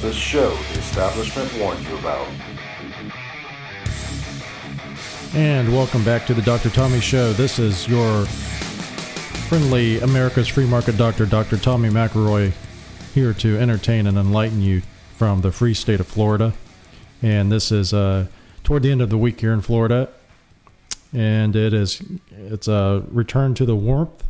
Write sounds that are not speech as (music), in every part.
The show the establishment warned you about. And welcome back to the Dr. Tommy Show. This is your friendly America's free market doctor, Dr. Tommy McElroy, here to entertain and enlighten you from the free state of Florida. And this is uh, toward the end of the week here in Florida, and it is it's a return to the warmth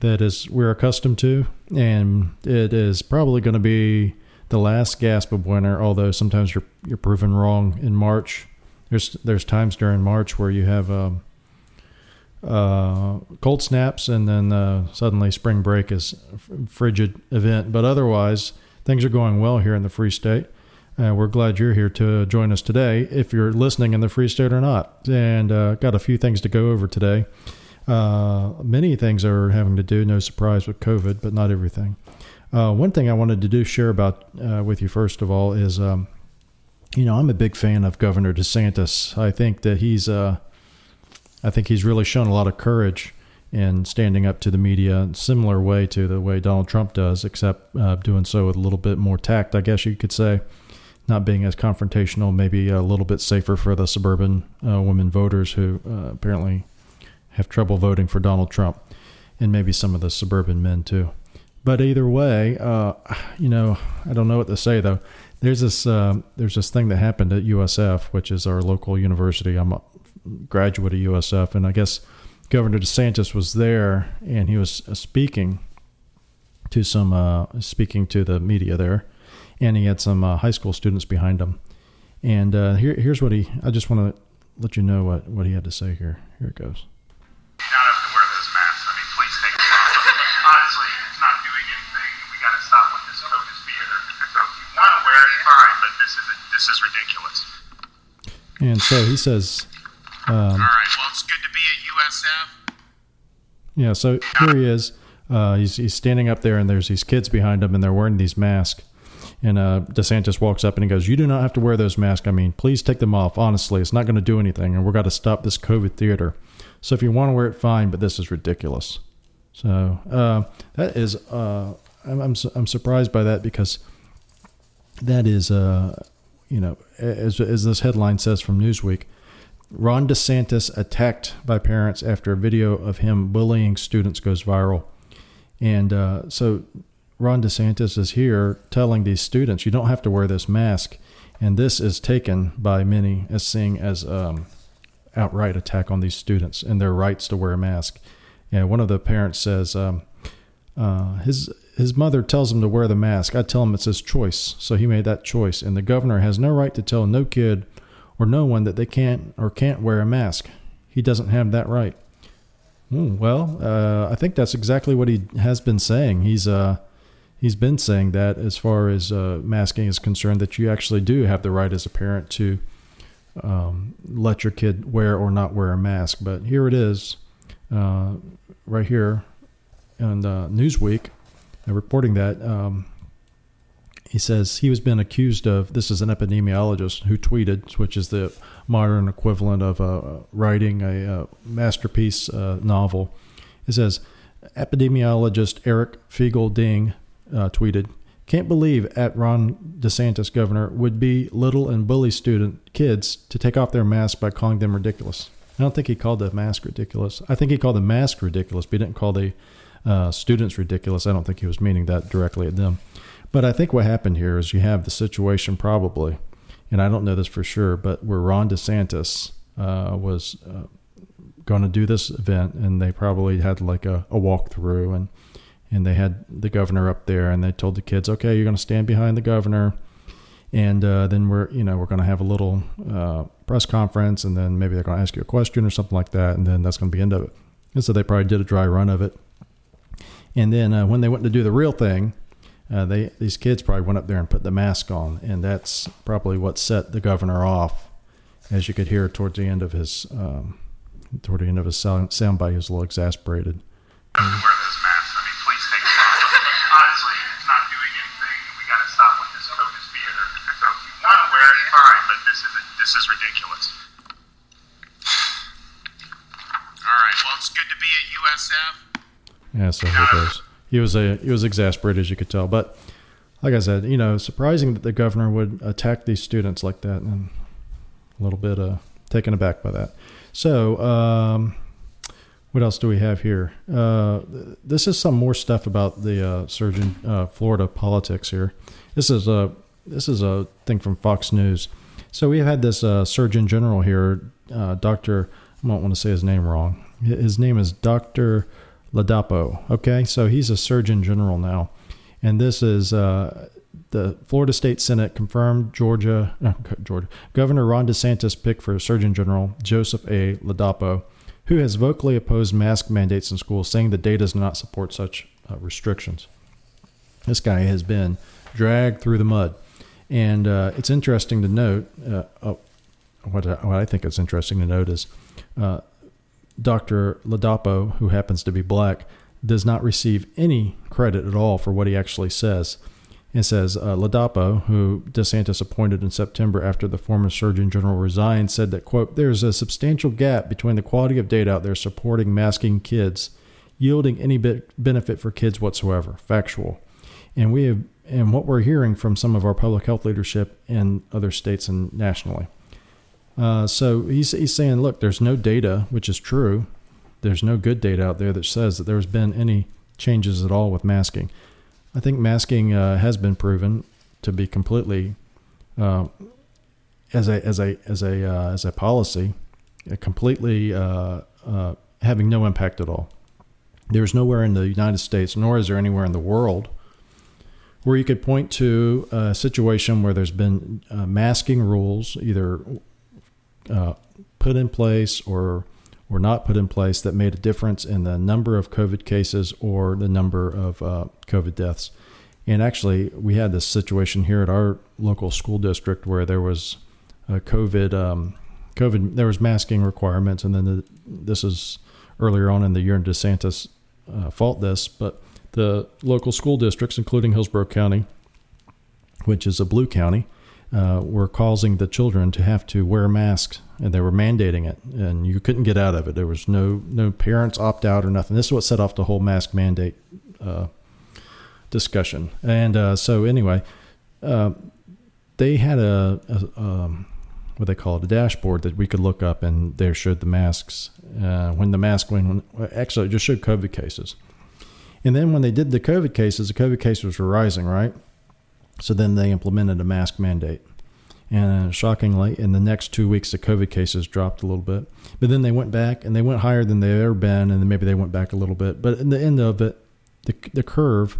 that is we're accustomed to, and it is probably going to be the last gasp of winter. Although sometimes you're you're proven wrong in March. There's there's times during March where you have um, uh, cold snaps, and then uh, suddenly spring break is a frigid event. But otherwise, things are going well here in the Free State. Uh, we're glad you're here to join us today, if you're listening in the Free State or not. And uh, got a few things to go over today. Uh, many things are having to do, no surprise, with COVID, but not everything. Uh, one thing I wanted to do share about uh, with you first of all is, um, you know, I'm a big fan of Governor DeSantis. I think that he's, uh, I think he's really shown a lot of courage in standing up to the media, in similar way to the way Donald Trump does, except uh, doing so with a little bit more tact, I guess you could say. Not being as confrontational, maybe a little bit safer for the suburban uh, women voters who apparently have trouble voting for Donald Trump, and maybe some of the suburban men too. But either way, uh, you know, I don't know what to say though. There's this uh, there's this thing that happened at USF, which is our local university. I'm a graduate of USF, and I guess Governor DeSantis was there, and he was speaking to some uh, speaking to the media there, and he had some uh, high school students behind him. And uh, here, here's what he. I just want to let you know what, what he had to say here. Here it goes. You don't have to wear those masks. I mean, please take them off. Honestly, it's not doing anything. We got to stop with this COVID theater. So if you want to wear it, fine. But this is this is ridiculous. And so he says, um, All right. Well, it's good to be at USF. yeah, so here he is. Uh, he's, he's standing up there, and there's these kids behind him, and they're wearing these masks. And uh, DeSantis walks up and he goes, You do not have to wear those masks. I mean, please take them off. Honestly, it's not going to do anything, and we've got to stop this COVID theater. So if you want to wear it, fine, but this is ridiculous. So uh, that is, uh, I'm, I'm, I'm surprised by that because that is, uh, you know, as, as this headline says from Newsweek, Ron DeSantis attacked by parents after a video of him bullying students goes viral. And uh, so Ron DeSantis is here telling these students, you don't have to wear this mask. And this is taken by many as seeing as um, outright attack on these students and their rights to wear a mask. Yeah, one of the parents says um, uh, his his mother tells him to wear the mask. I tell him it's his choice, so he made that choice. And the governor has no right to tell no kid or no one that they can't or can't wear a mask. He doesn't have that right. Hmm, well, uh, I think that's exactly what he has been saying. He's uh, he's been saying that as far as uh, masking is concerned, that you actually do have the right as a parent to um, let your kid wear or not wear a mask. But here it is, uh, right here on uh, Newsweek, reporting that. Um, he says he was been accused of this is an epidemiologist who tweeted, which is the modern equivalent of uh, writing a, uh masterpiece uh, novel. It says epidemiologist Eric Feigl-Ding uh, tweeted, "Can't believe at Ron DeSantis governor would be little and bully student kids to take off their masks by calling them ridiculous." I don't think he called the mask ridiculous. I think he called the mask ridiculous, but he didn't call the uh, students ridiculous. I don't think he was meaning that directly at them. But I think what happened here is you have the situation probably, and I don't know this for sure, but where Ron DeSantis uh, was uh, going to do this event, and they probably had like a, a walkthrough, and and they had the governor up there, and they told the kids, okay, you're going to stand behind the governor, and uh, then we're you know we're going to have a little uh, press conference, and then maybe they're going to ask you a question or something like that, and then that's going to be the end of it. And so they probably did a dry run of it, and then uh, when they went to do the real thing uh, they these kids probably went up there and put the mask on, and that's probably what set the governor off, as you could hear towards the end of his um, toward the end of his sound, soundbite. He was a little exasperated. Is this is ridiculous. All right. Well, it's good to be at USF. Yeah, so here goes. He was a he was exasperated, as you could tell. But like I said, you know, surprising that the governor would attack these students like that, and a little bit uh, taken aback by that. So, um, what else do we have here? Uh, this is some more stuff about the uh, surgeon uh, Florida politics here. This is a this is a thing from Fox News. So we have had this uh, Surgeon General here, uh, Doctor. I don't want to say his name wrong. His name is Doctor Ladapo. Okay, so he's a Surgeon General now, and this is uh, the Florida State Senate confirmed Georgia uh, Georgia Governor Ron DeSantis pick for Surgeon General Joseph A. Ladapo, who has vocally opposed mask mandates in schools, saying the data does not support such uh, restrictions. This guy has been dragged through the mud. And uh, it's interesting to note uh, oh, what, I, what I think is interesting to note is uh, Dr. Ladapo, who happens to be black, does not receive any credit at all for what he actually says. It says uh, Ladapo, who DeSantis appointed in September after the former Surgeon General resigned, said that, quote, there's a substantial gap between the quality of data out there supporting masking kids, yielding any bit benefit for kids whatsoever. Factual. And we have and what we're hearing from some of our public health leadership in other states and nationally. Uh, so he's, he's saying, look, there's no data, which is true. There's no good data out there that says that there's been any changes at all with masking. I think masking uh, has been proven to be completely, uh, as a as a as a uh, as a policy, completely uh, uh, having no impact at all. There's nowhere in the United States, nor is there anywhere in the world where you could point to a situation where there's been masking rules either uh, put in place or or not put in place that made a difference in the number of COVID cases or the number of uh, COVID deaths. And actually, we had this situation here at our local school district where there was a COVID um, COVID there was masking requirements, and then the, this is earlier on in the year, and DeSantis uh, fault this, but the local school districts, including Hillsborough County, which is a blue county, uh, were causing the children to have to wear masks, and they were mandating it, and you couldn't get out of it. There was no no parents opt out or nothing. This is what set off the whole mask mandate uh, discussion. And uh, so anyway, uh, they had a, a um, what they call it, a dashboard that we could look up, and there showed the masks uh, when the mask when actually it just showed COVID cases. And then when they did the COVID cases, the COVID cases were rising, right? So then they implemented a mask mandate. And shockingly, in the next two weeks, the COVID cases dropped a little bit. But then they went back and they went higher than they've ever been. And then maybe they went back a little bit. But in the end of it, the, the curve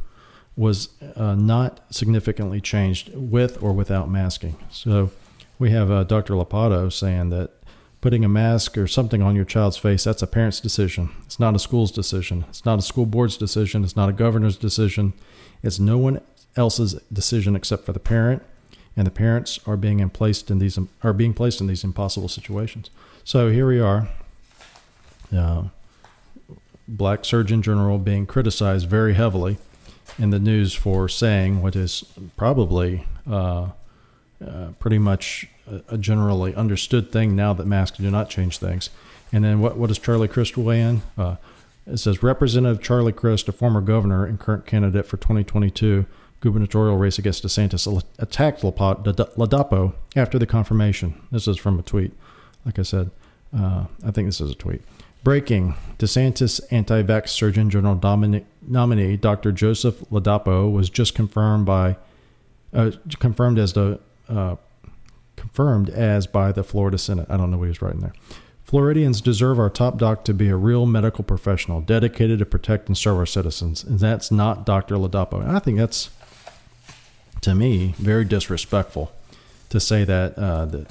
was uh, not significantly changed with or without masking. So we have uh, Dr. Lapato saying that putting a mask or something on your child's face, that's a parent's decision. It's not a school's decision. It's not a school board's decision. It's not a governor's decision. It's no one else's decision except for the parent. And the parents are being placed in these are being placed in these impossible situations. So here we are, uh, black surgeon general being criticized very heavily in the news for saying what is probably uh, uh, pretty much a, generally understood thing now that masks do not change things. And then what, what does Charlie Crist weigh in? Uh, it says Representative Charlie Crist, a former governor and current candidate for 2022 gubernatorial race against DeSantis, attacked Ladapo after the confirmation. This is from a tweet. Like I said, uh, I think this is a tweet. Breaking DeSantis anti vax Surgeon General nominee Dr. Joseph Ladapo was just confirmed by uh, confirmed as the uh, confirmed as by the Florida Senate. I don't know what he's writing there. Floridians deserve our top doc to be a real medical professional dedicated to protect and serve our citizens. And that's not Dr. Ladapo. And I think that's, to me, very disrespectful to say that, uh, that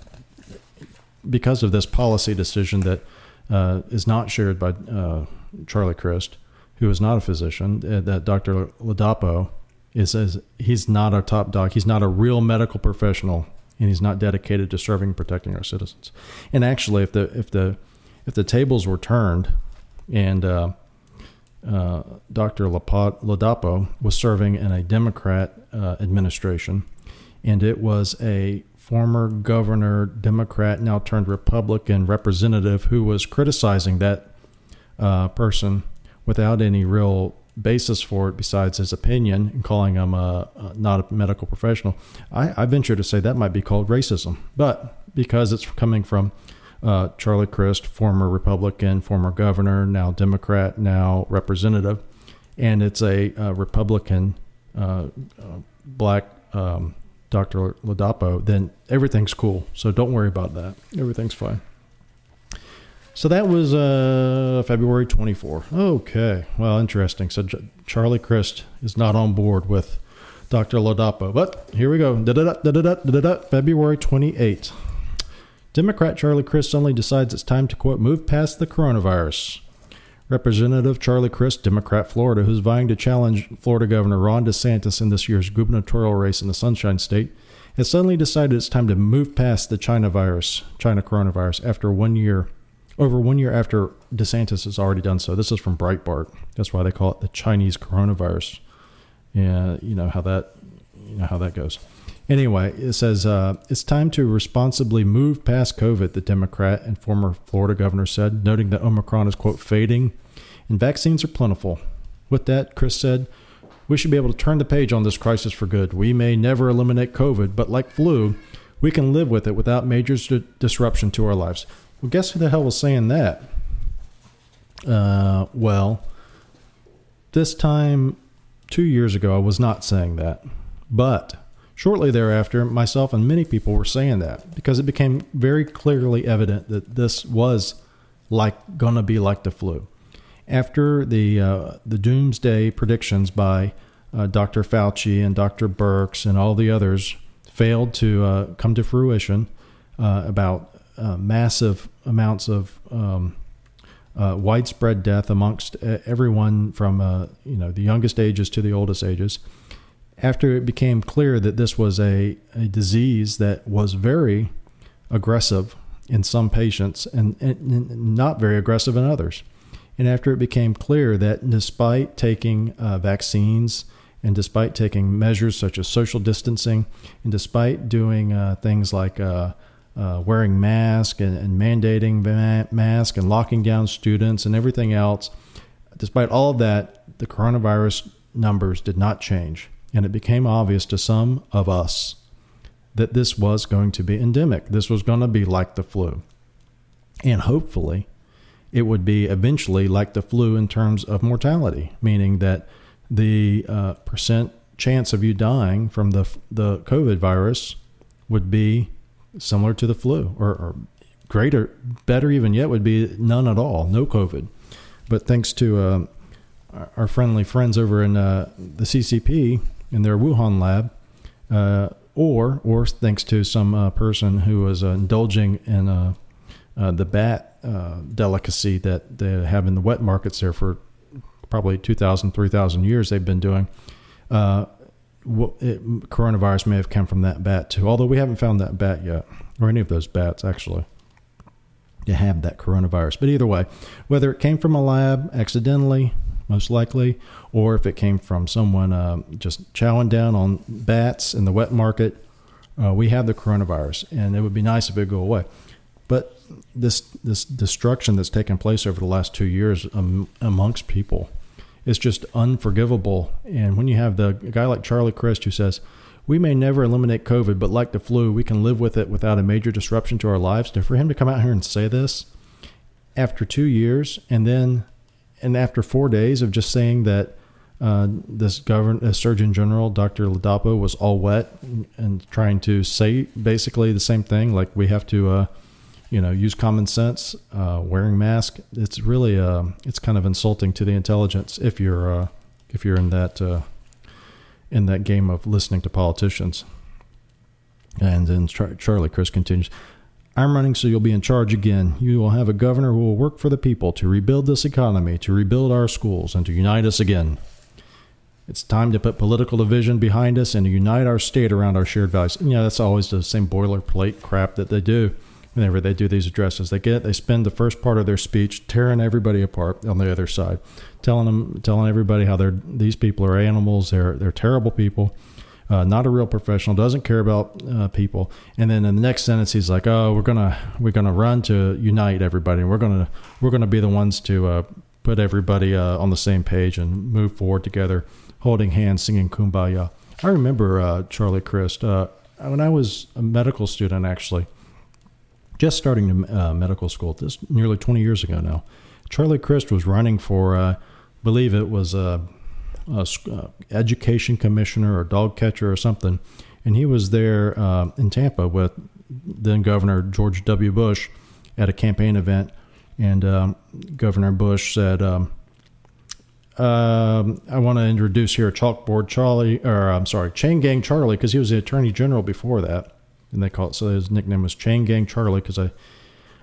because of this policy decision that uh, is not shared by uh, Charlie Crist, who is not a physician, uh, that Dr. Ladapo is says he's not our top doc. He's not a real medical professional, and he's not dedicated to serving and protecting our citizens. And actually, if the if the if the tables were turned, and uh, uh, Dr. Ladapo was serving in a Democrat uh, administration, and it was a former governor, Democrat, now turned Republican representative who was criticizing that uh, person without any real basis for it besides his opinion and calling him a, a not a medical professional, I, I, venture to say that might be called racism. But because it's coming from uh, Charlie Crist, former Republican, former governor, now Democrat, now representative, and it's a, a Republican uh, uh, black um, Dr. Ladapo, then everything's cool. So don't worry about that. Everything's fine. So that was uh, February 24. Okay. Well, interesting. So J- Charlie Crist is not on board with Dr. Ladapo. But here we go. Da-da-da, February 28. Democrat Charlie Crist suddenly decides it's time to, quote, move past the coronavirus. Representative Charlie Crist, Democrat Florida, who's vying to challenge Florida Governor Ron DeSantis in this year's gubernatorial race in the Sunshine State, has suddenly decided it's time to move past the China virus, China coronavirus, after one year over one year after DeSantis has already done so. This is from Breitbart. That's why they call it the Chinese coronavirus. Yeah, you know how that you know how that goes. Anyway, it says uh, it's time to responsibly move past COVID. The Democrat and former Florida governor said, noting that Omicron is quote fading, and vaccines are plentiful. With that, Chris said, we should be able to turn the page on this crisis for good. We may never eliminate COVID, but like flu, we can live with it without major disruption to our lives. Well, guess who the hell was saying that? Uh, well, this time two years ago, I was not saying that. But shortly thereafter, myself and many people were saying that because it became very clearly evident that this was like going to be like the flu. After the uh, the doomsday predictions by uh, Dr. Fauci and Dr. Birx and all the others failed to uh, come to fruition uh, about uh, massive amounts of um, uh, widespread death amongst everyone from you know the youngest ages to the oldest ages. After it became clear that this was a, a disease that was very aggressive in some patients and, and not very aggressive in others, and after it became clear that despite taking uh, vaccines and despite taking measures such as social distancing, and despite doing uh, things like uh, uh, wearing masks and, and mandating ma- masks and locking down students and everything else, despite all of that, the coronavirus numbers did not change. And it became obvious to some of us that this was going to be endemic. This was going to be like the flu. And hopefully, it would be eventually like the flu in terms of mortality, meaning that the uh, percent chance of you dying from the, the COVID virus would be similar to the flu, or, or greater, better even yet would be none at all, no COVID. But thanks to uh, our friendly friends over in uh, the CCP in their Wuhan lab, uh, or or thanks to some uh, person who was uh, indulging in uh, the bat delicacy that they have in the wet markets there for probably 2,000, 3,000 years they've been doing. It, coronavirus may have come from that bat too, although we haven't found that bat yet, or any of those bats actually to have that coronavirus. But either way, whether it came from a lab accidentally, most likely, or if it came from someone uh, just chowing down on bats in the wet market, uh, we have the coronavirus, and it would be nice if it would go away. But this this destruction that's taken place over the last two years um, amongst people is just unforgivable. And when you have the guy like Charlie Crist who says, we may never eliminate COVID, but like the flu, we can live with it without a major disruption to our lives. For him to come out here and say this after two years, and then and after four days of just saying that uh, this govern uh, Surgeon General Dr. Ladapo was all wet and, trying to say basically the same thing, like we have to, uh, you know, use common sense, uh, wearing mask. It's really uh, it's kind of insulting to the intelligence if you're uh, if you're in that in that game of listening to politicians. And then Charlie Crist continues, I'm running so you'll be in charge again. You will have a governor who will work for the people to rebuild this economy, to rebuild our schools, and to unite us again. It's time to put political division behind us and to unite our state around our shared values. And yeah, that's always the same boilerplate crap that they do whenever they do these addresses. They get they spend the first part of their speech tearing everybody apart on the other side, telling them telling everybody how they're these people are animals, they're they're terrible people. Uh, not a real professional, doesn't care about uh, people, and then in the next sentence he's like, "Oh, we're gonna we're gonna run to unite everybody, and we're gonna we're gonna be the ones to uh, put everybody uh, on the same page and move forward together, holding hands, singing "Kumbaya." I remember uh, Charlie Crist uh, when I was a medical student, actually, just starting uh, medical school. This nearly 20 years ago now. Charlie Crist was running for, believe it was uh, education commissioner or dog catcher or something, and he was there uh, in Tampa with then Governor George W. Bush at a campaign event, and um, Governor Bush said. Um, um, I want to introduce here Chalkboard Charlie, or I'm sorry, Chain Gang Charlie, because he was the Attorney General before that, and they call it so. His nickname was Chain Gang Charlie because I,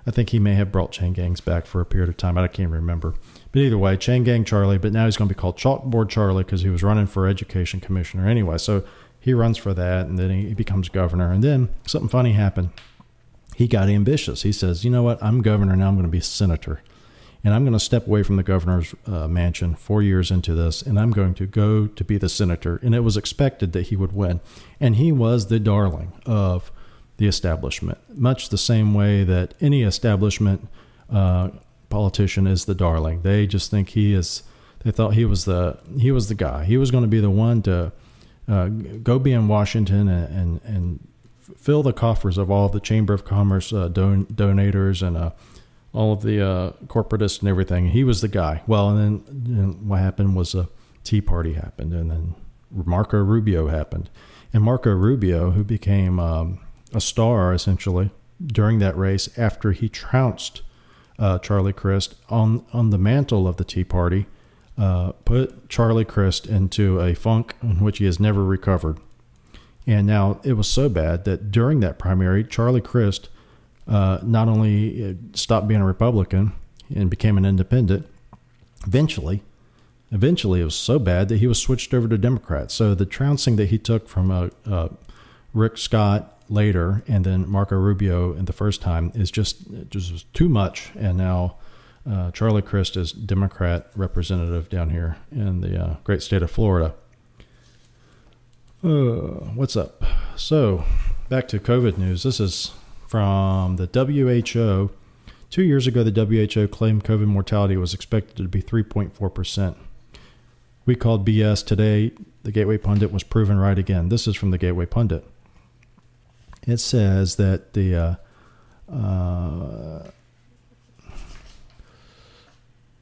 I think he may have brought chain gangs back for a period of time. I can't remember, but either way, Chain Gang Charlie. But now he's going to be called Chalkboard Charlie because he was running for Education Commissioner anyway. So he runs for that, and then he becomes governor. And then something funny happened. He got ambitious. He says, "You know what? I'm governor now. I'm going to be senator." and I'm going to step away from the governor's uh, mansion four years into this, and I'm going to go to be the senator. And it was expected that he would win. And he was the darling of the establishment, much the same way that any establishment uh, politician is the darling. They just think he is. They thought he was the he was the guy. He was going to be the one to uh, go be in Washington and, and, and fill the coffers of all the Chamber of Commerce uh, don- donators and uh, all of the uh, corporatists and everything. He was the guy. Well, and then know, what happened was a Tea Party happened, and then Marco Rubio happened, and Marco Rubio, who became um, a star essentially during that race after he trounced uh, Charlie Crist on on the mantle of the Tea Party, uh, put Charlie Crist into a funk in which he has never recovered. And now it was so bad that during that primary, Charlie Crist uh, not only uh, stopped being a Republican and became an independent, eventually, eventually it was so bad that he was switched over to Democrats. So the trouncing that he took from uh, uh, Rick Scott later and then Marco Rubio in the first time is just just too much. And now uh, Charlie Crist is Democrat representative down here in the uh, great state of Florida. Uh, what's up? So back to COVID news. This is from the WHO. Two years ago, the WHO claimed COVID mortality was expected to be 3.4%. We called BS. Today, the Gateway Pundit was proven right again. This is from the Gateway Pundit. It says that the uh, uh,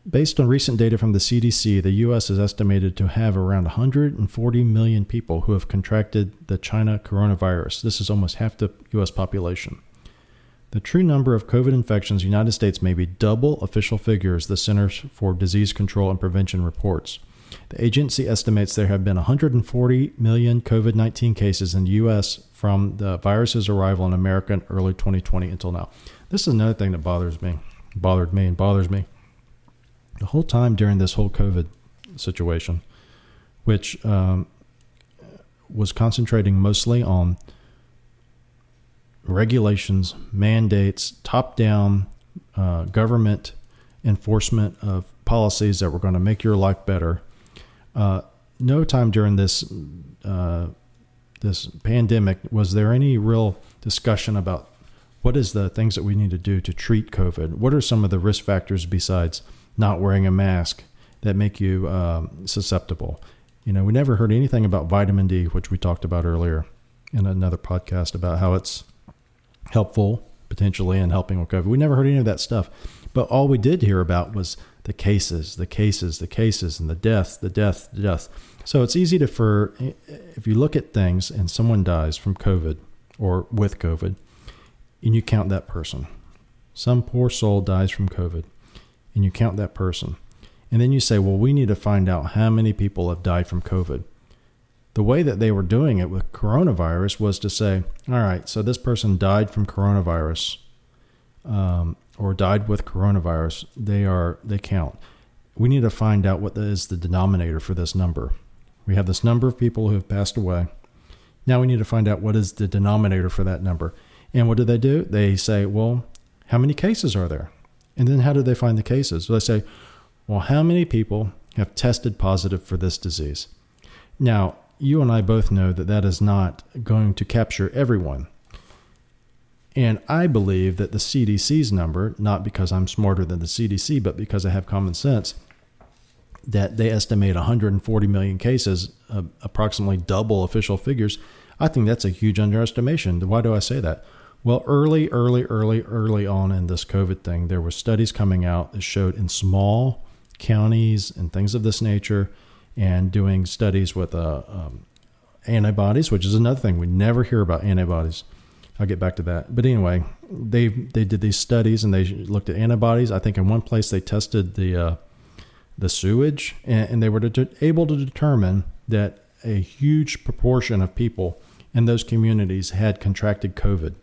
Based on recent data from the CDC, the U.S. is estimated to have around 140 million people who have contracted the China coronavirus. This is almost half the U.S. population. The true number of COVID infections in the United States may be double official figures the Centers for Disease Control and Prevention reports. The agency estimates there have been 140 million COVID 19 cases in the U.S. from the virus's arrival in America in early 2020 until now. This is another thing that bothers me, bothered me, and bothers me. The whole time during this whole COVID situation, which um, was concentrating mostly on regulations, mandates, top down uh, government enforcement of policies that were going to make your life better. Uh, no time during this uh, this pandemic was there any real discussion about what is the things that we need to do to treat COVID. What are some of the risk factors besides not wearing a mask that make you um, susceptible? You know, we never heard anything about vitamin D, which we talked about earlier in another podcast about how it's helpful potentially in helping with COVID. We never heard any of that stuff. But all we did hear about was the cases, the cases, the cases, and the deaths, the deaths, the deaths. So it's easy to for if you look at things and someone dies from COVID or with COVID, and you count that person. Some poor soul dies from COVID, and you count that person. And then you say, well, we need to find out how many people have died from COVID the way that they were doing it with coronavirus was to say, all right, so this person died from coronavirus um, or died with coronavirus. They are they count. We need to find out what is the denominator for this number. We have this number of people who have passed away. Now we need to find out what is the denominator for that number. And what do they do? They say, well, how many cases are there? And then how do they find the cases? So they say, well, how many people have tested positive for this disease? Now, you and I both know that that is not going to capture everyone. And I believe that the CDC's number, not because I'm smarter than the CDC, but because I have common sense, that they estimate 140 million cases, uh, approximately double official figures. I think that's a huge underestimation. Why do I say that? Well, early, early, early, early on in this COVID thing, there were studies coming out that showed in small counties and things of this nature, and doing studies with uh, um, antibodies, which is another thing we never hear about antibodies. I'll get back to that. But anyway, they they did these studies and they looked at antibodies. I think in one place they tested the uh, the sewage, and, and they were de- able to determine that a huge proportion of people in those communities had contracted COVID.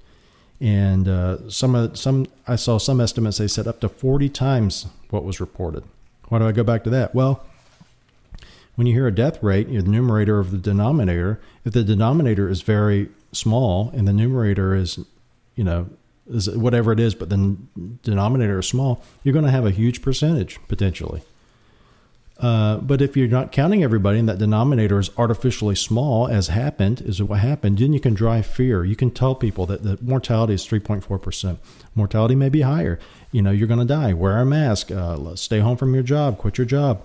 And uh, some of some I saw some estimates they said up to 40 times what was reported. Why do I go back to that? Well, when you hear a death rate, the numerator of the denominator, if the denominator is very small and the numerator is, you know, is whatever it is, but the denominator is small, you're going to have a huge percentage potentially. Uh, but if you're not counting everybody and that denominator is artificially small, as happened, is what happened, then you can drive fear. You can tell people that the mortality is 3.4%. Mortality may be higher. You know, you're going to die. Wear a mask. Uh, stay home from your job. Quit your job.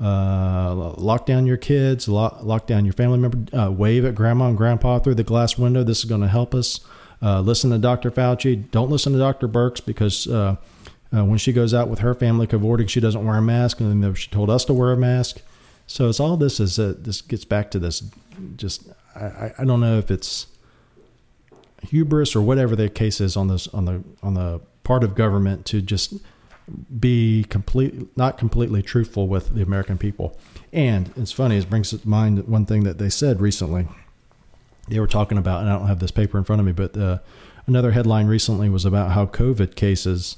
Uh, lock down your kids. Lock, lock down your family member. Uh, wave at grandma and grandpa through the glass window. This is going to help us. Uh, listen to Dr. Fauci. Don't listen to Dr. Birx because uh, uh, when she goes out with her family cavorting, she doesn't wear a mask, and then she told us to wear a mask. So it's all this is this gets back to this. Just I, I don't know if it's hubris or whatever the case is on this on the on the part of government to just be complete not completely truthful with the American people. And it's funny, it brings to mind one thing that they said recently. They were talking about, and I don't have this paper in front of me, but uh, another headline recently was about how COVID cases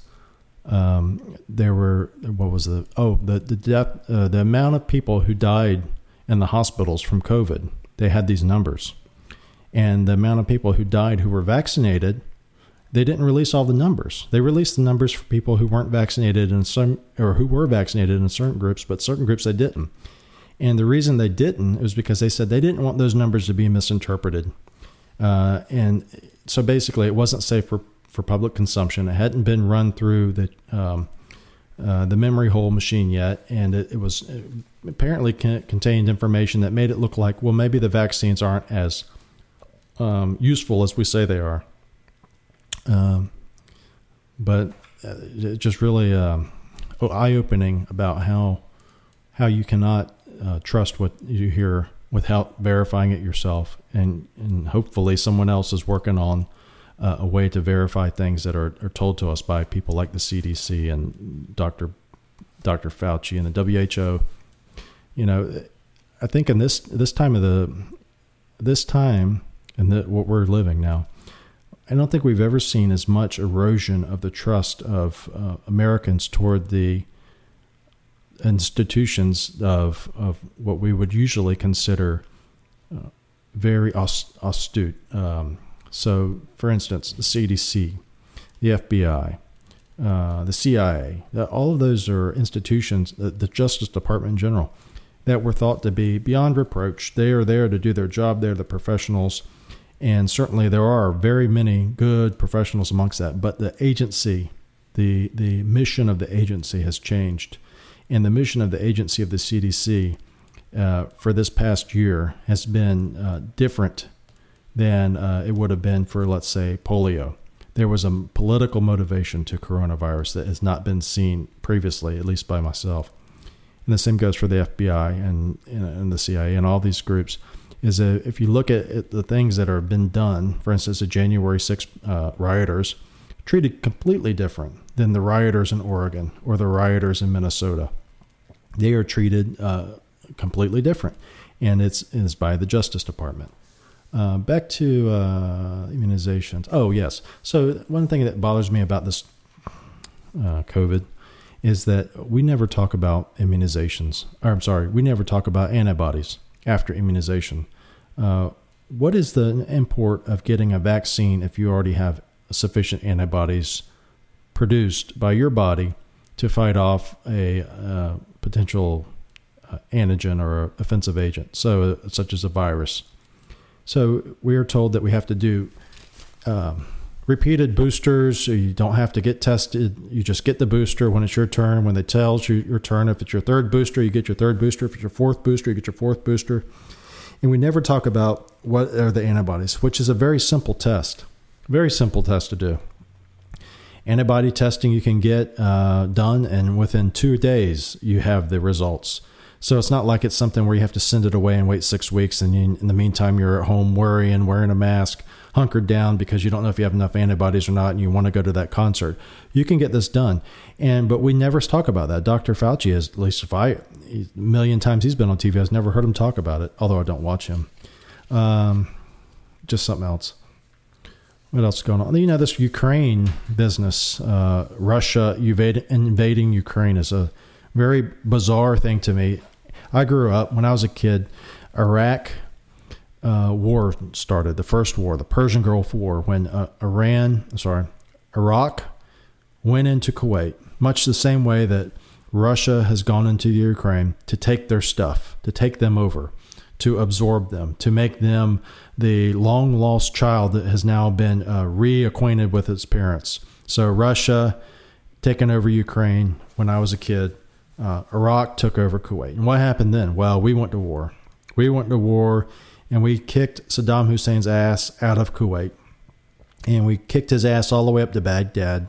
um, there were what was the oh the the death uh, the amount of people who died in the hospitals from COVID. They had these numbers, and the amount of people who died who were vaccinated. They didn't release all the numbers. They released the numbers for people who weren't vaccinated in some or who were vaccinated in certain groups, but certain groups they didn't. And the reason they didn't was because they said they didn't want those numbers to be misinterpreted. Uh, and so basically, it wasn't safe for for public consumption. It hadn't been run through the um, uh, the memory hole machine yet, and it, it was it apparently contained information that made it look like well maybe the vaccines aren't as um, useful as we say they are. Um, but uh, it just really um, eye opening about how how you cannot uh, trust what you hear without verifying it yourself, and and hopefully someone else is working on uh, a way to verify things that are, are told to us by people like the CDC and Dr. Dr. Fauci and the WHO. You know, I think in this this time of the this time and what we're living now, I don't think we've ever seen as much erosion of the trust of uh, Americans toward the institutions of of what we would usually consider uh, very astute. Um, so, for instance, the CDC, the FBI, uh, the CIA, all of those are institutions, the, the Justice Department in general, that were thought to be beyond reproach. They are there to do their job, they're the professionals. And certainly there are very many good professionals amongst that, but the agency, the, the mission of the agency has changed. And the mission of the agency of the CDC uh, for this past year has been uh, different than uh, it would have been for, let's say, polio. There was a political motivation to coronavirus that has not been seen previously, at least by myself. And the same goes for the FBI and, and the CIA and all these groups. Is that if you look at the things that have been done, for instance, the January 6 uh, rioters, treated completely different than the rioters in Oregon or the rioters in Minnesota. They are treated uh, completely different, and it's, it's by the Justice Department. Uh, back to uh, immunizations. Oh, yes. So, one thing that bothers me about this uh, COVID is that we never talk about immunizations. Or, I'm sorry, we never talk about antibodies after immunization. Uh, what is the import of getting a vaccine if you already have sufficient antibodies produced by your body to fight off a uh, potential uh, antigen or offensive agent, so such as a virus? So we are told that we have to do um, repeated boosters. You don't have to get tested. You just get the booster when it's your turn. When they tells you your turn, if it's your third booster, you get your third booster. If it's your fourth booster, you get your fourth booster. And we never talk about what are the antibodies, which is a very simple test. Very simple test to do. Antibody testing you can get uh, done, and within two days, you have the results. So it's not like it's something where you have to send it away and wait six weeks, and you, in the meantime, you're at home worrying, wearing a mask, hunkered down because you don't know if you have enough antibodies or not, and you want to go to that concert. You can get this done, and but we never talk about that. Dr. Fauci has, at least if I, a million times he's been on TV, I've never heard him talk about it. Although I don't watch him. Um, just something else. What else is going on? You know, this Ukraine business, uh, Russia invading Ukraine is a very bizarre thing to me. I grew up when I was a kid. Iraq uh, war started, the first war, the Persian Gulf War, when uh, Iran, sorry, Iraq went into Kuwait, much the same way that Russia has gone into the Ukraine to take their stuff, to take them over, to absorb them, to make them the long lost child that has now been uh, reacquainted with its parents. So Russia taking over Ukraine when I was a kid, uh, Iraq took over Kuwait. And what happened then? Well, we went to war. We went to war and we kicked Saddam Hussein's ass out of Kuwait. And we kicked his ass all the way up to Baghdad.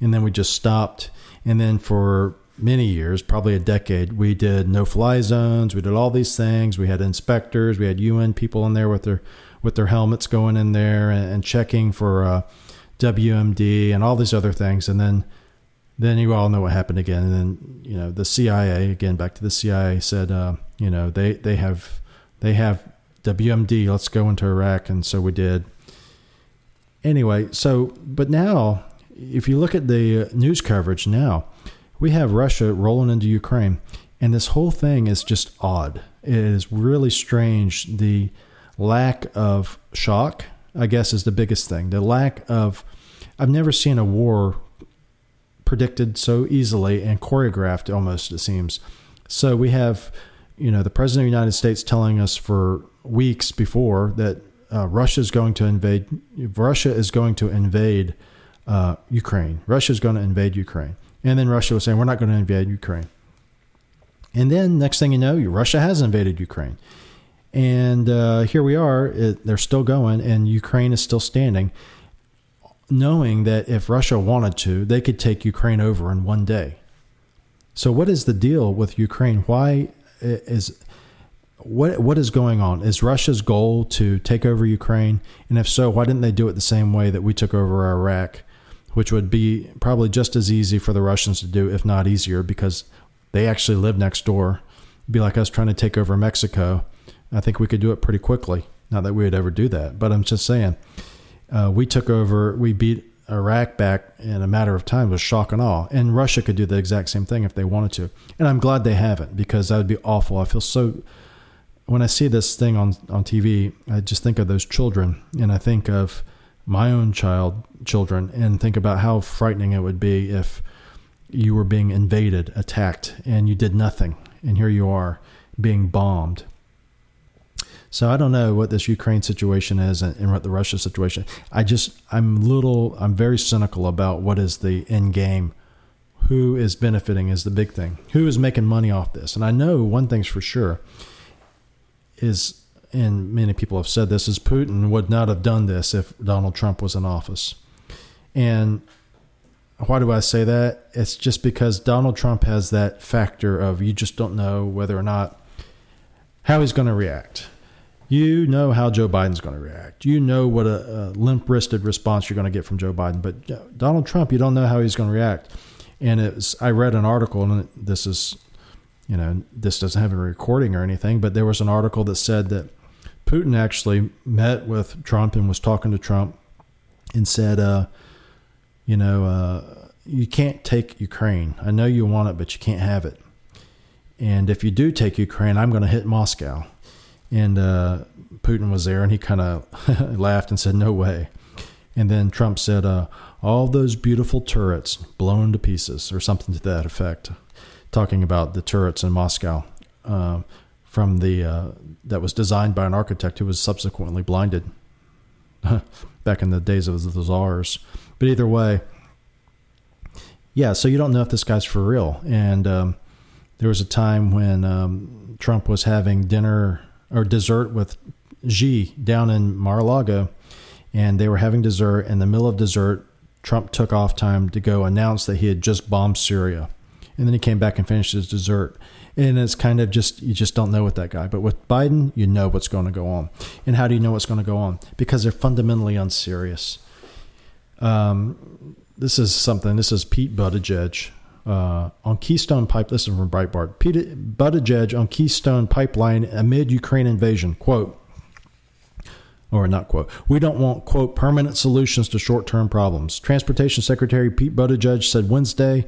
And then we just stopped. And then for many years, probably a decade, we did no fly zones. We did all these things. We had inspectors. We had UN people in there with their with their helmets going in there and, and checking for uh, WMD and all these other things. And then then you all know what happened again. And then you know the CIA again. Back to the CIA said, uh, you know they they have they have WMD. Let's go into Iraq, and so we did. Anyway, so but now if you look at the news coverage now, we have Russia rolling into Ukraine, and this whole thing is just odd. It is really strange. The lack of shock, I guess, is the biggest thing. The lack of I've never seen a war predicted so easily and choreographed almost, it seems. So we have, you know, the President of the United States telling us for weeks before that uh, Russia is going to invade, Russia is going to invade uh, Ukraine. Russia is going to invade Ukraine. And then Russia was saying, we're not going to invade Ukraine. And then next thing you know, Russia has invaded Ukraine. And uh, here we are, it, they're still going, and Ukraine is still standing knowing that if Russia wanted to, they could take Ukraine over in one day. So, what is the deal with Ukraine? Why is what what is going on? Is Russia's goal to take over Ukraine? And if so, why didn't they do it the same way that we took over Iraq, which would be probably just as easy for the Russians to do, if not easier, because they actually live next door. It'd be like us trying to take over Mexico. I think we could do it pretty quickly. Not that we would ever do that, but I'm just saying uh, we took over, we beat Iraq back in a matter of time with shock and awe. And Russia could do the exact same thing if they wanted to. And I'm glad they haven't because that would be awful. I feel so. When I see this thing on, on TV, I just think of those children and I think of my own child children and think about how frightening it would be if you were being invaded, attacked, and you did nothing. And here you are being bombed. So I don't know what this Ukraine situation is and, and what the Russia situation. I just I'm little I'm very cynical about what is the end game. Who is benefiting is the big thing. Who is making money off this? And I know one thing's for sure is and many people have said this is Putin would not have done this if Donald Trump was in office. And why do I say that? It's just because Donald Trump has that factor of you just don't know whether or not how he's going to react. You know how Joe Biden's going to react. You know what a, a limp wristed response you're going to get from Joe Biden. But Donald Trump, you don't know how he's going to react. And it's, I read an article, and this is, you know, this doesn't have a recording or anything, but there was an article that said that Putin actually met with Trump and was talking to Trump and said, uh, you know, uh, you can't take Ukraine. I know you want it, but you can't have it. And if you do take Ukraine, I'm going to hit Moscow. And uh, Putin was there, and he kind of (laughs) laughed and said, "No way." And then Trump said, uh, "All those beautiful turrets blown to pieces," or something to that effect, talking about the turrets in Moscow uh, from the uh, that was designed by an architect who was subsequently blinded. (laughs) back in the days of the czars. But either way, yeah. So you don't know if this guy's for real. And um, there was a time when um, Trump was having dinner or dessert with Xi down in Mar-a-Lago, and they were having dessert. In the middle of dessert, Trump took off time to go announce that he had just bombed Syria, and then he came back and finished his dessert. And it's kind of just you just don't know with that guy. But with Biden, you know what's going to go on. And how do you know what's going to go on? Because they're fundamentally unserious. Um, this is something. This is Pete Buttigieg uh, on Keystone Pipe. This is from Breitbart. Pete Buttigieg on Keystone Pipeline amid Ukraine invasion. Quote or not quote, we don't want, quote, permanent solutions to short term problems. Transportation Secretary Pete Buttigieg said Wednesday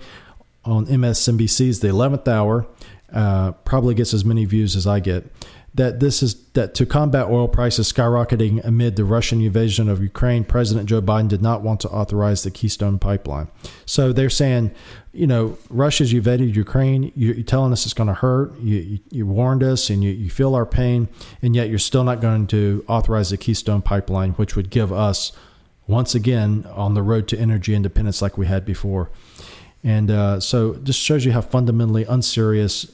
on MSNBC's The 11th Hour, uh, probably gets as many views as I get, that this is that to combat oil prices skyrocketing amid the Russian invasion of Ukraine, President Joe Biden did not want to authorize the Keystone pipeline. So they're saying, you know, Russia's invaded Ukraine. You're telling us it's going to hurt. You, you, you warned us, and you, you feel our pain, and yet you're still not going to authorize the Keystone pipeline, which would give us once again on the road to energy independence like we had before. And uh, so just shows you how fundamentally unserious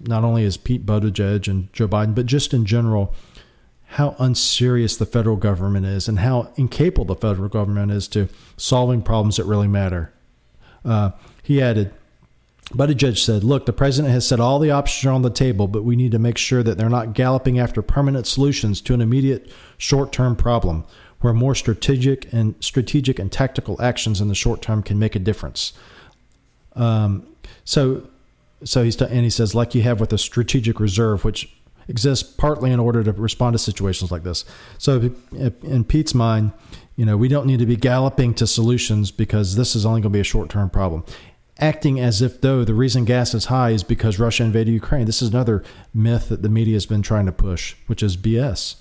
not only is Pete Buttigieg and Joe Biden, but just in general, how unserious the federal government is and how incapable the federal government is to solving problems that really matter. Uh, he added, Buttigieg said, Look, the president has said all the options are on the table, but we need to make sure that they're not galloping after permanent solutions to an immediate short term problem where more strategic and strategic and tactical actions in the short term can make a difference. Um, so, so he's and he says, like you have with a strategic reserve, which exists partly in order to respond to situations like this. So, in Pete's mind, you know, we don't need to be galloping to solutions because this is only going to be a short term problem. Acting as if though the reason gas is high is because Russia invaded Ukraine. This is another myth that the media has been trying to push, which is BS.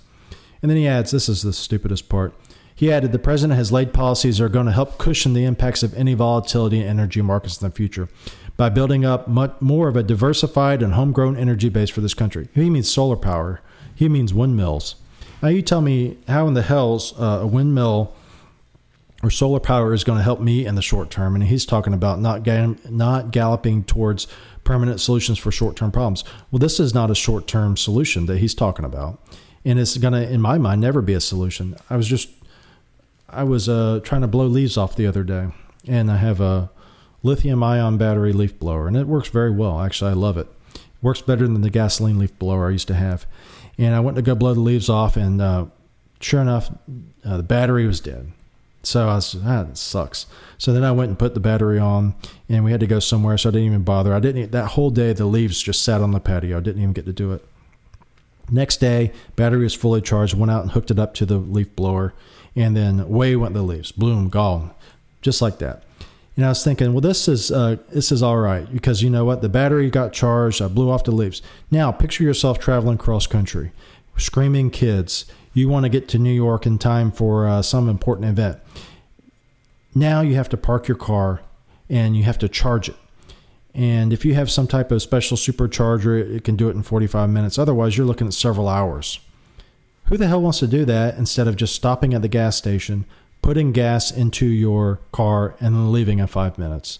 And then he adds, this is the stupidest part. He added, the president has laid policies that are going to help cushion the impacts of any volatility in energy markets in the future by building up much more of a diversified and homegrown energy base for this country. He means solar power. He means windmills. Now, you tell me how in the hell's uh, a windmill or solar power is going to help me in the short term? And he's talking about not ga- not galloping towards permanent solutions for short term problems. Well, this is not a short term solution that he's talking about, and it's going to, in my mind, never be a solution. I was just I was uh, trying to blow leaves off the other day, and I have a lithium ion battery leaf blower, and it works very well. Actually, I love it. it. Works better than the gasoline leaf blower I used to have. And I went to go blow the leaves off, and uh, sure enough, uh, the battery was dead. So I was, ah, that sucks. So then I went and put the battery on, and we had to go somewhere, so I didn't even bother. I didn't that whole day. The leaves just sat on the patio. I didn't even get to do it. Next day, battery was fully charged. Went out and hooked it up to the leaf blower, and then away went the leaves. Bloom, gone, just like that. And I was thinking, well, this is uh, this is all right because you know what? The battery got charged. I blew off the leaves. Now picture yourself traveling cross country, screaming kids. You want to get to New York in time for uh, some important event. Now you have to park your car and you have to charge it. And if you have some type of special supercharger, it can do it in 45 minutes. Otherwise, you're looking at several hours. Who the hell wants to do that instead of just stopping at the gas station, putting gas into your car, and then leaving in five minutes?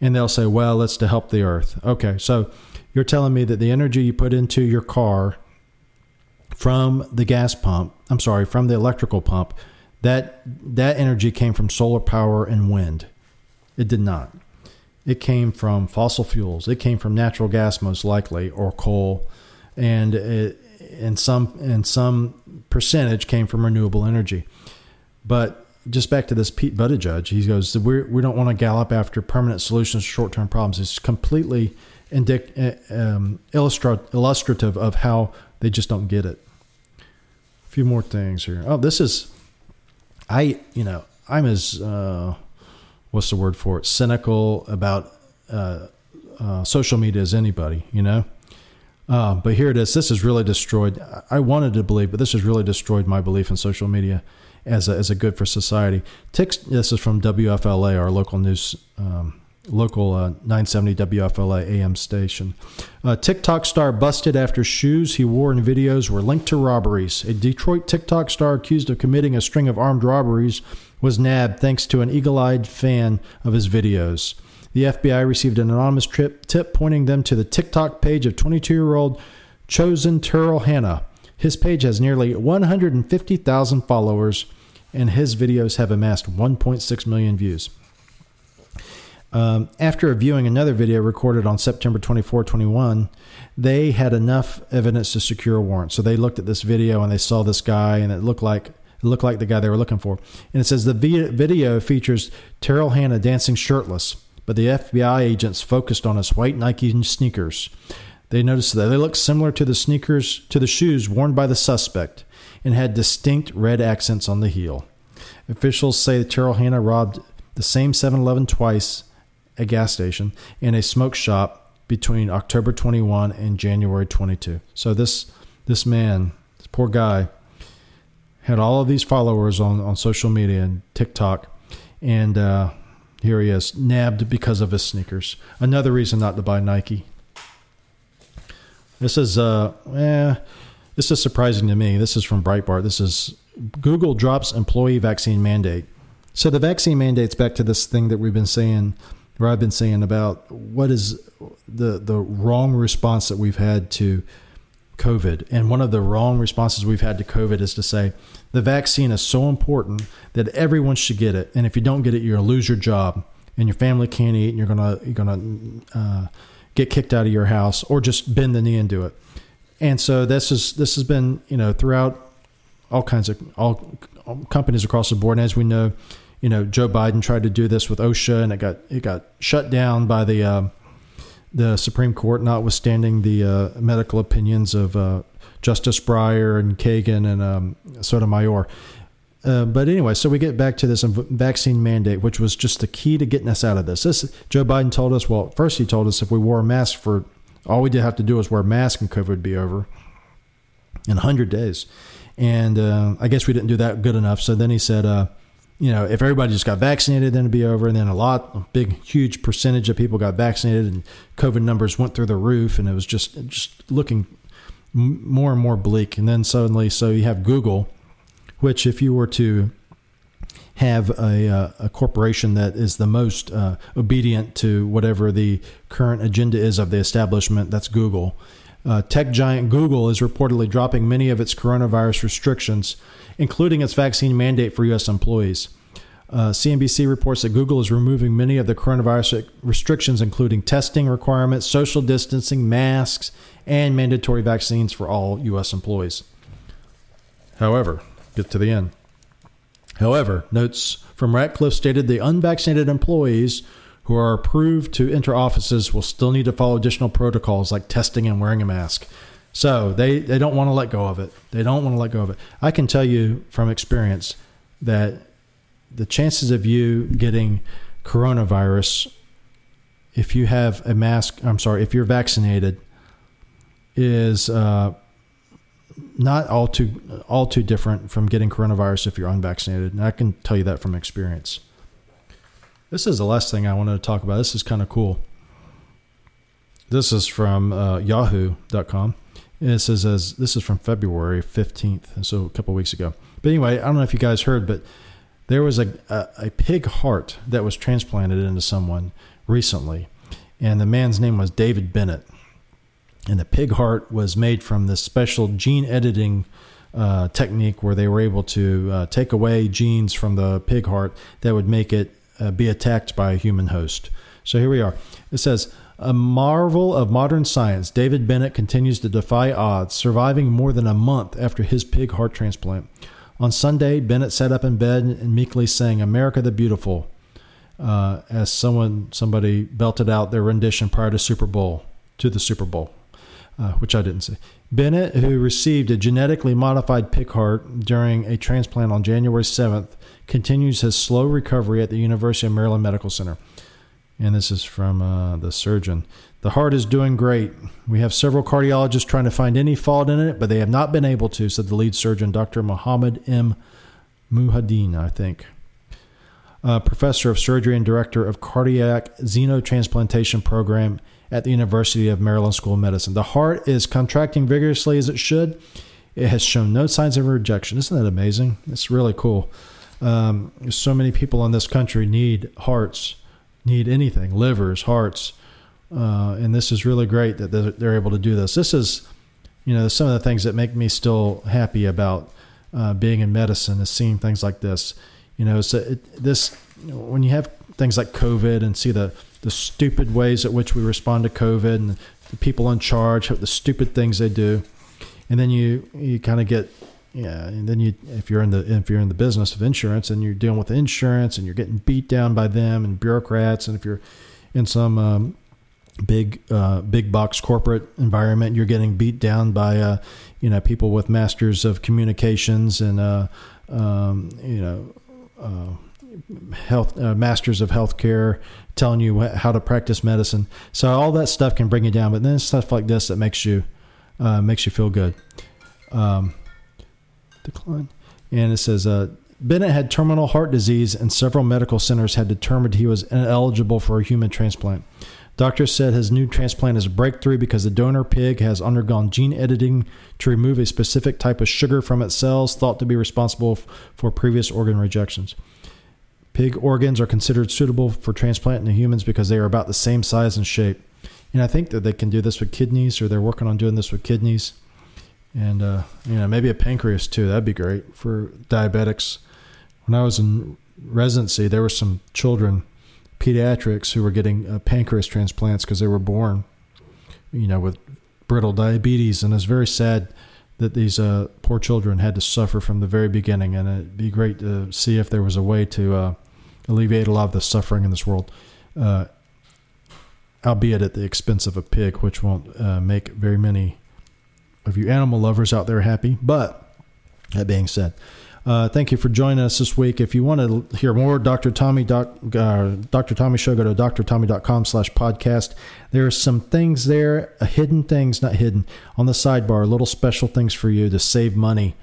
And they'll say, well, it's to help the earth. Okay, so you're telling me that the energy you put into your car from the gas pump, I'm sorry, from the electrical pump, that that energy came from solar power and wind. It did not. It came from fossil fuels. It came from natural gas, most likely, or coal, and it, and some and some percentage came from renewable energy. But just back to this Pete Buttigieg, he goes, we we don't want to gallop after permanent solutions to short term problems. It's completely indic- eh, um, illustrative of how they just don't get it. A few more things here. Oh, this is, I you know I'm as uh, what's the word for it? Cynical about uh, uh, social media as anybody. You know, uh, but here it is. This has really destroyed. I wanted to believe, but this has really destroyed my belief in social media as a, as a good for society. this is from WFLA, our local news um, local uh, 970 WFLA AM station. Uh, TikTok star busted after shoes he wore in videos were linked to robberies. A Detroit TikTok star accused of committing a string of armed robberies was nabbed thanks to an eagle eyed fan of his videos. The FBI received an anonymous trip, tip pointing them to the TikTok page of 22 year old Chosen Terrell Hanna. His page has nearly 150,000 followers, and his videos have amassed 1.6 million views. Um, after viewing another video recorded on September 24, 21, they had enough evidence to secure a warrant. So they looked at this video and they saw this guy, and it looked like it looked like the guy they were looking for. And it says the video features Terrell Hanna dancing shirtless, but the FBI agents focused on his white Nike sneakers. They noticed that they looked similar to the sneakers to the shoes worn by the suspect and had distinct red accents on the heel. Officials say Terrell Hanna robbed the same 7-Eleven twice, a gas station, and a smoke shop between October 21 and January 22. So this this man, this poor guy, had all of these followers on, on social media and TikTok, and uh, here he is, nabbed because of his sneakers. Another reason not to buy Nike. This is uh, eh, this is surprising to me. This is from Breitbart. This is Google drops employee vaccine mandate. So the vaccine mandate's back to this thing that we've been saying, or I've been saying about what is the the wrong response that we've had to COVID. And one of the wrong responses we've had to COVID is to say the vaccine is so important that everyone should get it, and if you don't get it, you're gonna lose your job, and your family can't eat, and you're gonna you're gonna uh, get kicked out of your house, or just bend the knee and do it. And so this is this has been you know throughout all kinds of all, companies across the board. And as we know, you know Joe Biden tried to do this with OSHA, and it got it got shut down by the uh, the Supreme Court, notwithstanding the uh, medical opinions of uh, Justice Breyer and Kagan and um, Sotomayor. Uh, but anyway, so we get back to this vaccine mandate, which was just the key to getting us out of this. This Joe Biden told us. Well, first he told us if we wore a mask for all we did have to do was wear a mask and COVID would be over in 100 days. And uh, I guess we didn't do that good enough. So then he said, uh, you know, if everybody just got vaccinated, then it'd be over. And then a lot, a big, huge percentage of people got vaccinated, and COVID numbers went through the roof, and it was just just looking more and more bleak. And then suddenly, so you have Google, which if you were to have a, uh, a corporation that is the most uh, obedient to whatever the current agenda is of the establishment, that's Google. Uh, tech giant Google is reportedly dropping many of its coronavirus restrictions, including its vaccine mandate for U.S. employees. Uh, CNBC reports that Google is removing many of the coronavirus restrictions, including testing requirements, social distancing, masks, and mandatory vaccines for all U.S. employees. However, get to the end. However, notes from Rackow stated the unvaccinated employees who are approved to enter offices will still need to follow additional protocols like testing and wearing a mask. So they, they don't want to let go of it. They don't want to let go of it. I can tell you from experience that the chances of you getting coronavirus, if you have a mask, I'm sorry, if you're vaccinated, is uh, not all too all too different from getting coronavirus if you're unvaccinated. And I can tell you that from experience. This is the last thing I wanted to talk about. This is kind of cool. This is from uh, Yahoo.com. it says as this is from February 15th, and so a couple weeks ago. But anyway, I don't know if you guys heard, but there was a, a, a pig heart that was transplanted into someone recently, and the man's name was David Bennett and the pig heart was made from this special gene editing uh, technique where they were able to uh, take away genes from the pig heart that would make it uh, be attacked by a human host. So here we are. It says, a marvel of modern science, David Bennett continues to defy odds, surviving more than a month after his pig heart transplant. On Sunday, Bennett sat up in bed and meekly sang "America the Beautiful," uh, as someone somebody belted out their rendition prior to Super Bowl to the Super Bowl uh, which I didn't say. Bennett, who received a genetically modified pig heart during a transplant on January 7th, continues his slow recovery at the University of Maryland Medical Center. And this is from uh, the surgeon. The heart is doing great. We have several cardiologists trying to find any fault in it, but they have not been able to, said the lead surgeon, Dr. Mohammed M. Mohiuddin, I think. professor of surgery and director of cardiac xenotransplantation program at the University of Maryland School of Medicine. The heart is contracting vigorously as it should. It has shown no signs of rejection. Isn't that amazing? It's really cool. Um, so many people in this country need hearts, need anything, livers, hearts, uh, and this is really great that they're able to do this. This is, you know, some of the things that make me still happy about uh, being in medicine is seeing things like this. You know, so it, this when you have things like COVID and see the the stupid ways at which we respond to COVID and the people in charge, the stupid things they do, and then you you kind of get yeah, and then you if you're in the if you're in the business of insurance and you're dealing with insurance and you're getting beat down by them and bureaucrats, and if you're in some um, big uh, big box corporate environment, you're getting beat down by uh, you know people with masters of communications and uh, um, you know uh, health uh, masters of healthcare telling you how to practice medicine. So all that stuff can bring you down, but then stuff like this that makes you uh, makes you feel good. Um, decline, and it says. Uh, Bennett had terminal heart disease, and several medical centers had determined he was ineligible for a human transplant. Doctors said his new transplant is a breakthrough because the donor pig has undergone gene editing to remove a specific type of sugar from its cells thought to be responsible for previous organ rejections. Pig organs are considered suitable for transplant into humans because they are about the same size and shape. And I think that they can do this with kidneys, or they're working on doing this with kidneys, and uh, you know maybe a pancreas too. That'd be great for diabetics. When I was in residency, there were some children pediatrics who were getting uh, pancreas transplants because they were born, you know, with brittle diabetes, and it's very sad that these uh, poor children had to suffer from the very beginning. And it'd be great to see if there was a way to uh, alleviate a lot of the suffering in this world, uh, albeit at the expense of a pig, which won't uh, make very many of you animal lovers out there happy. But that being said. Uh, thank you for joining us this week. If you want to hear more Dr. Tommy, doc, uh, Dr. Tommy Show, go to drtommy.com slash podcast. There's some things there, uh, hidden things, not hidden, on the sidebar, little special things for you to save money.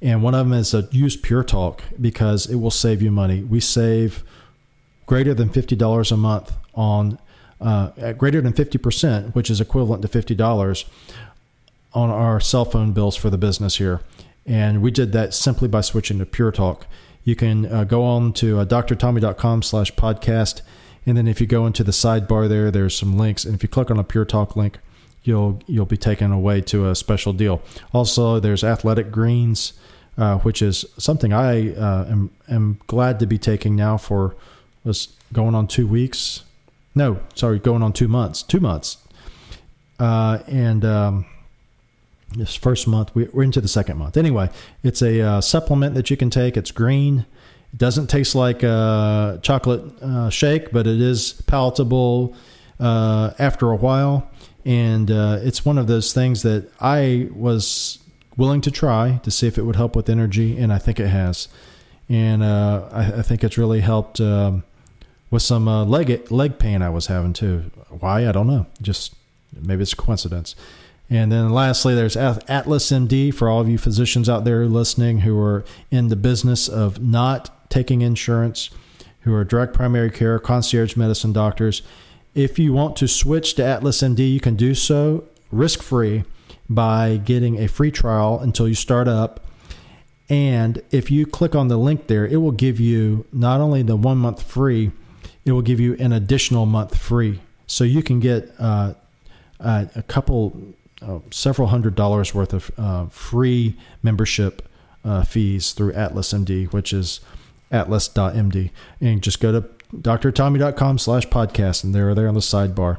And one of them is uh, use Pure Talk because it will save you money. We save greater than $50 a month on, uh, greater than 50%, which is equivalent to $50 on our cell phone bills for the business here. And we did that simply by switching to Pure Talk. You can uh, go on to uh, drtommy.com slash podcast. And then if you go into the sidebar there, there's some links. And if you click on a Pure Talk link, you'll you'll be taken away to a special deal. Also, there's Athletic Greens, uh, which is something I uh, am, am glad to be taking now for was going on two weeks. No, sorry, going on two months. Two months. Uh, and um, this first month. We're into the second month. Anyway, it's a uh, supplement that you can take. It's green. It doesn't taste like a chocolate uh, shake, but it is palatable uh, after a while. And uh, it's one of those things that I was willing to try to see if it would help with energy, and I think it has. And uh, I, I, think it's really helped um, with some uh, leg leg pain I was having too. Why I don't know. Just maybe it's coincidence. And then lastly, there's Atlas MD for all of you physicians out there listening who are in the business of not taking insurance, who are direct primary care, concierge medicine doctors. If you want to switch to Atlas MD, you can do so risk free by getting a free trial until you start up. And if you click on the link there, it will give you not only the one month free, it will give you an additional month free. So you can get uh, uh, a couple uh, several hundred dollars worth of uh, free membership uh, fees through Atlas MD, which is atlas.md. And just go to drtommy.com slash podcast, and they're there on the sidebar.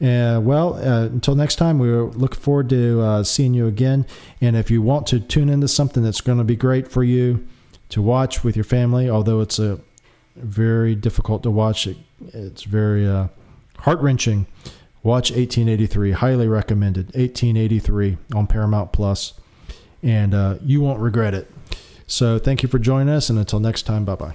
Uh, well, uh, until next time, we look forward to uh, seeing you again. And if you want to tune into something that's going to be great for you to watch with your family, although it's a very difficult to watch, it, it's very uh, heart wrenching. Watch 1883. Highly recommended. 1883 on Paramount Plus, and uh, you won't regret it. So thank you for joining us, and until next time, bye bye.